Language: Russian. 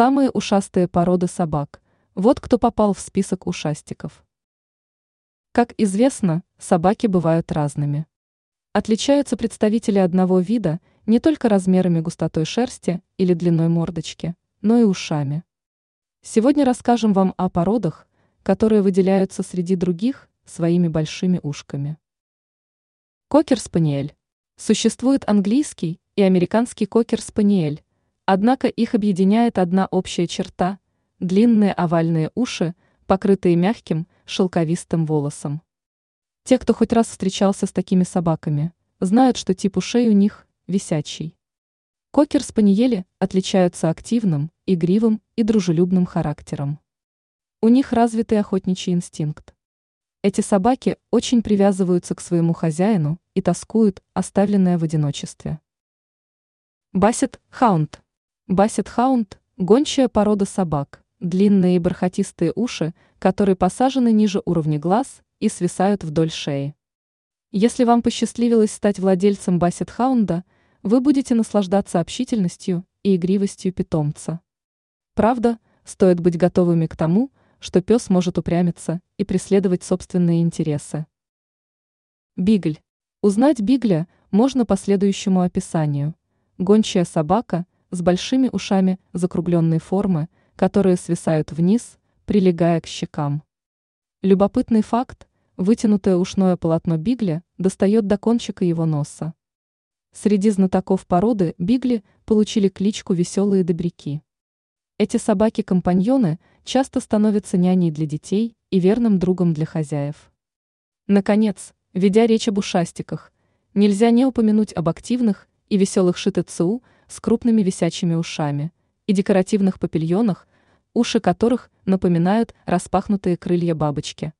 Самые ушастые породы собак. Вот кто попал в список ушастиков. Как известно, собаки бывают разными. Отличаются представители одного вида не только размерами густотой шерсти или длиной мордочки, но и ушами. Сегодня расскажем вам о породах, которые выделяются среди других своими большими ушками. Кокер-спаниель. Существует английский и американский кокер-спаниель, однако их объединяет одна общая черта – длинные овальные уши, покрытые мягким, шелковистым волосом. Те, кто хоть раз встречался с такими собаками, знают, что тип ушей у них висячий. Кокер-спаниели отличаются активным, игривым и дружелюбным характером. У них развитый охотничий инстинкт. Эти собаки очень привязываются к своему хозяину и тоскуют, оставленное в одиночестве. Бассет-хаунд. Бассет-хаунд – гончая порода собак, длинные и бархатистые уши, которые посажены ниже уровня глаз и свисают вдоль шеи. Если вам посчастливилось стать владельцем бассет-хаунда, вы будете наслаждаться общительностью и игривостью питомца. Правда, стоит быть готовыми к тому, что пес может упрямиться и преследовать собственные интересы. Бигль. Узнать Бигля можно по следующему описанию. Гончая собака с большими ушами закругленной формы, которые свисают вниз, прилегая к щекам. Любопытный факт – вытянутое ушное полотно Бигля достает до кончика его носа. Среди знатоков породы Бигли получили кличку «веселые добряки». Эти собаки-компаньоны часто становятся няней для детей и верным другом для хозяев. Наконец, ведя речь об ушастиках, нельзя не упомянуть об активных и веселых шитецу с крупными висячими ушами и декоративных папильонах, уши которых напоминают распахнутые крылья бабочки.